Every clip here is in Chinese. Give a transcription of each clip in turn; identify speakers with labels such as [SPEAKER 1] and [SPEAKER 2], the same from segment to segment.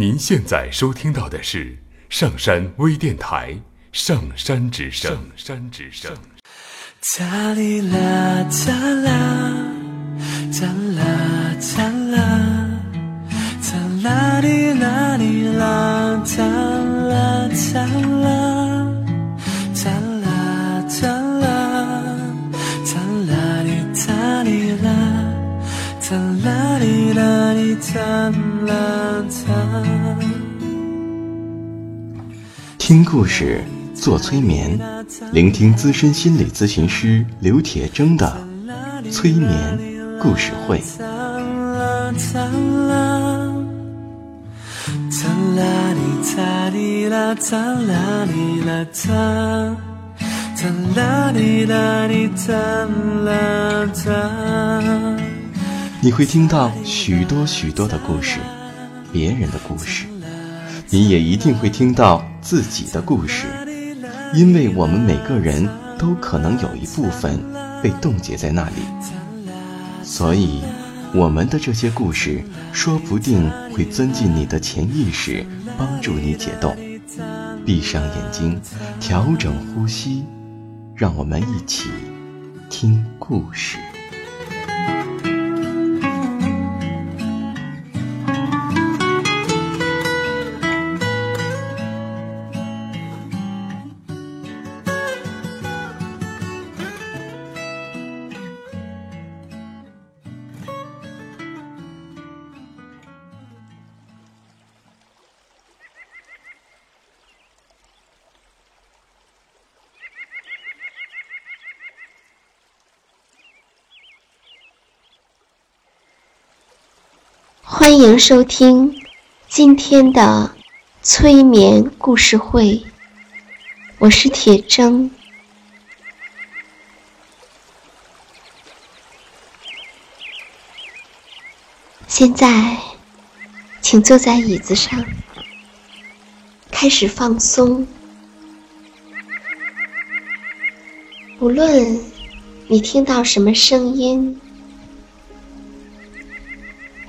[SPEAKER 1] 您现在收听到的是上山微电台《上山之声》。上山之声。
[SPEAKER 2] 哒哩啦哒啦，哒啦哒啦，啦哩啦哩哒啦哒。
[SPEAKER 3] 听故事，做催眠，聆听资深心理咨询师刘铁铮的催眠。故事会。你会听到许多许多的故事，别人的故事，你也一定会听到自己的故事，因为我们每个人都可能有一部分被冻结在那里，所以我们的这些故事说不定会钻进你的潜意识，帮助你解冻。闭上眼睛，调整呼吸，让我们一起听故事。
[SPEAKER 4] 欢迎收听今天的催眠故事会，我是铁铮。现在，请坐在椅子上，开始放松。无论你听到什么声音。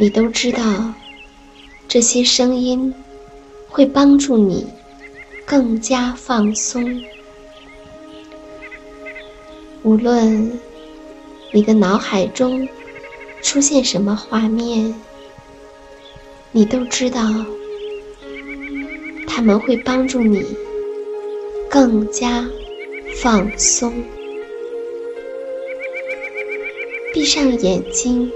[SPEAKER 4] 你都知道，这些声音会帮助你更加放松。无论你的脑海中出现什么画面，你都知道，他们会帮助你更加放松。闭上眼睛。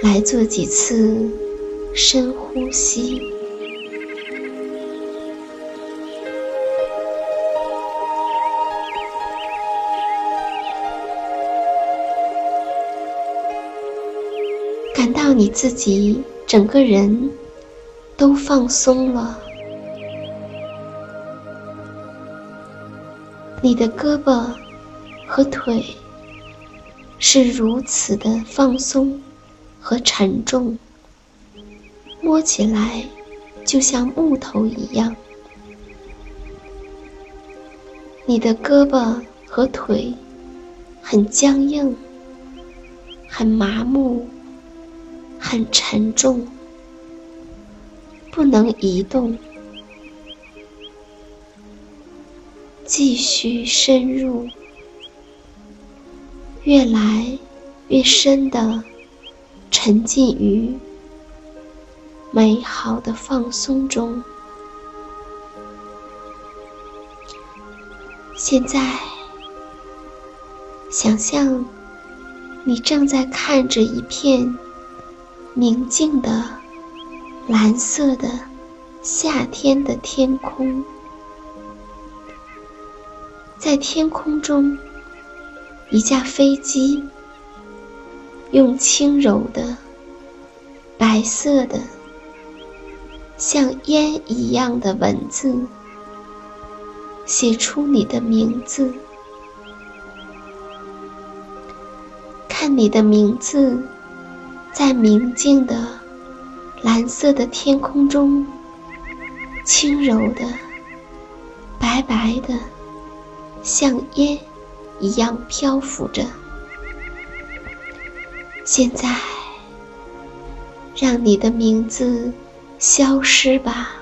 [SPEAKER 4] 来做几次深呼吸，感到你自己整个人都放松了，你的胳膊和腿是如此的放松。和沉重，摸起来就像木头一样。你的胳膊和腿很僵硬，很麻木，很沉重，不能移动。继续深入，越来越深的。沉浸于美好的放松中。现在，想象你正在看着一片宁静的蓝色的夏天的天空，在天空中，一架飞机。用轻柔的、白色的、像烟一样的文字，写出你的名字。看你的名字，在明净的蓝色的天空中，轻柔的、白白的，像烟一样漂浮着。现在，让你的名字消失吧，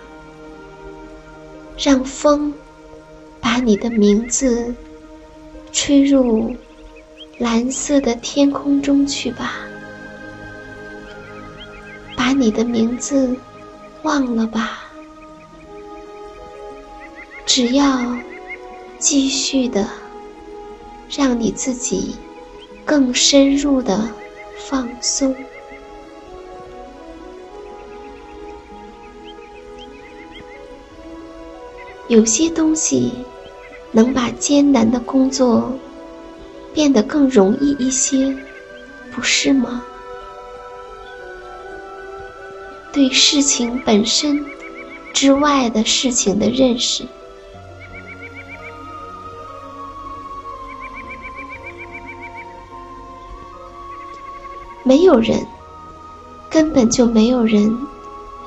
[SPEAKER 4] 让风把你的名字吹入蓝色的天空中去吧，把你的名字忘了吧，只要继续的让你自己更深入的放松。有些东西能把艰难的工作变得更容易一些，不是吗？对事情本身之外的事情的认识，没有人，根本就没有人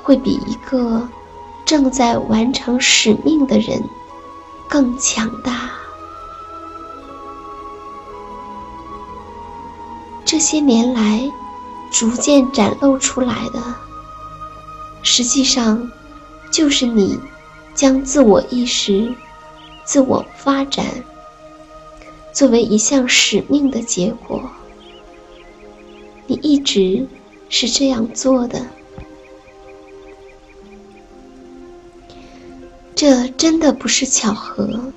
[SPEAKER 4] 会比一个。正在完成使命的人更强大。这些年来逐渐展露出来的，实际上就是你将自我意识、自我发展作为一项使命的结果。你一直是这样做的。这真的不是巧合。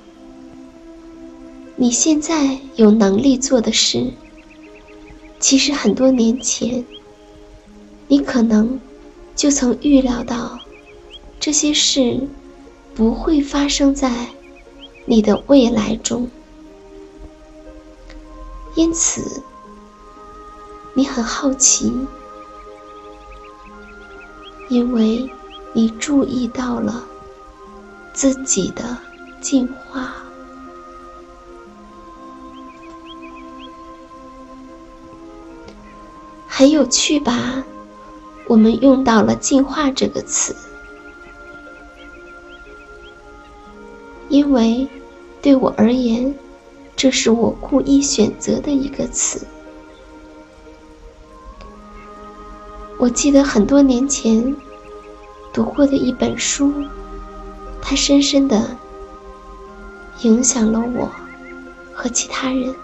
[SPEAKER 4] 你现在有能力做的事，其实很多年前，你可能就曾预料到这些事不会发生在你的未来中，因此你很好奇，因为你注意到了。自己的进化很有趣吧？我们用到了“进化”这个词，因为对我而言，这是我故意选择的一个词。我记得很多年前读过的一本书。它深深的影响了我和其他人，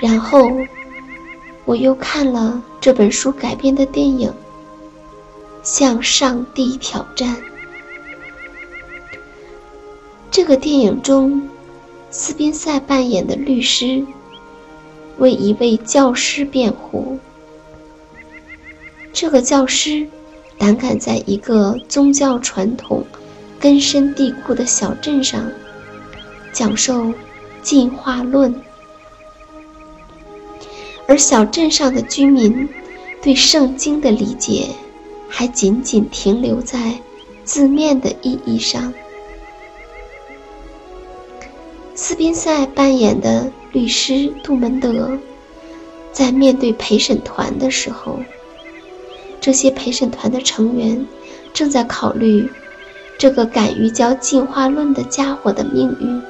[SPEAKER 4] 然后我又看了这本书改编的电影《向上帝挑战》。这个电影中，斯宾塞扮演的律师为一位教师辩护，这个教师。胆敢在一个宗教传统根深蒂固的小镇上讲授进化论，而小镇上的居民对圣经的理解还仅仅停留在字面的意义上。斯宾塞扮演的律师杜门德在面对陪审团的时候。这些陪审团的成员正在考虑这个敢于教进化论的家伙的命运。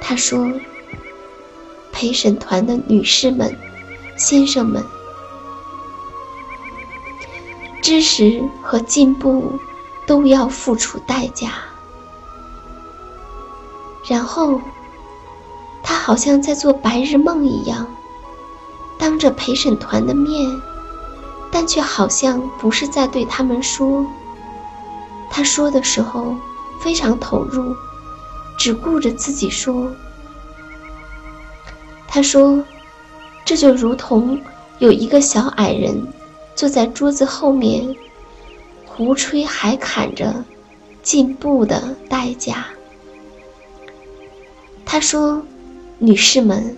[SPEAKER 4] 他说：“陪审团的女士们、先生们，知识和进步都要付出代价。”然后，他好像在做白日梦一样。当着陪审团的面，但却好像不是在对他们说。他说的时候非常投入，只顾着自己说。他说：“这就如同有一个小矮人坐在桌子后面，胡吹海侃着进步的代价。”他说：“女士们。”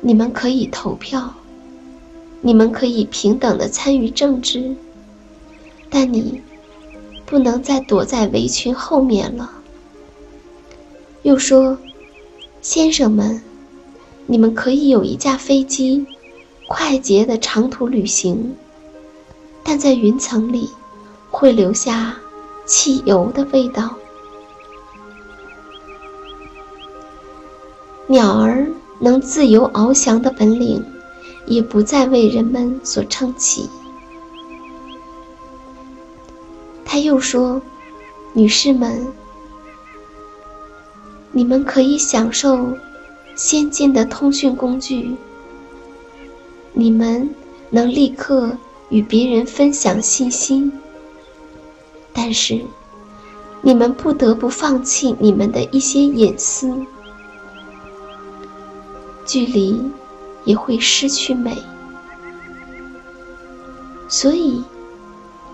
[SPEAKER 4] 你们可以投票，你们可以平等的参与政治，但你不能再躲在围裙后面了。又说，先生们，你们可以有一架飞机，快捷的长途旅行，但在云层里会留下汽油的味道。鸟儿。能自由翱翔的本领，也不再为人们所称奇。他又说：“女士们，你们可以享受先进的通讯工具，你们能立刻与别人分享信息，但是你们不得不放弃你们的一些隐私。距离。”也会失去美，所以，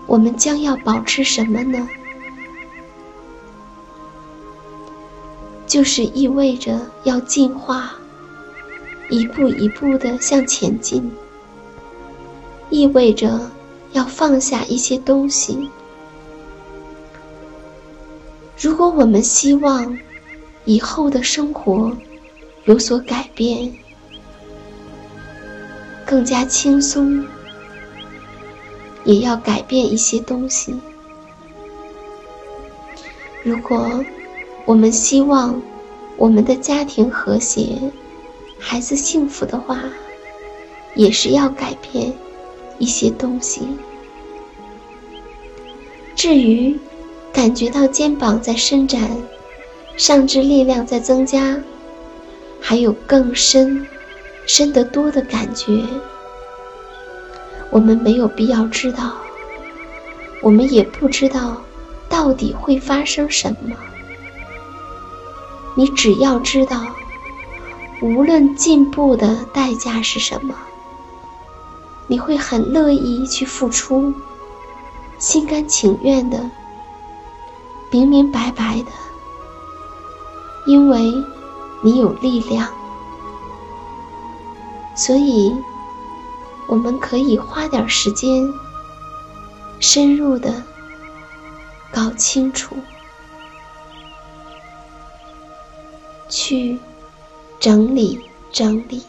[SPEAKER 4] 我们将要保持什么呢？就是意味着要进化，一步一步的向前进，意味着要放下一些东西。如果我们希望以后的生活有所改变，更加轻松，也要改变一些东西。如果我们希望我们的家庭和谐、孩子幸福的话，也是要改变一些东西。至于感觉到肩膀在伸展，上肢力量在增加，还有更深。深得多的感觉，我们没有必要知道，我们也不知道到底会发生什么。你只要知道，无论进步的代价是什么，你会很乐意去付出，心甘情愿的，明明白白的，因为你有力量。所以，我们可以花点时间，深入的搞清楚，去整理整理。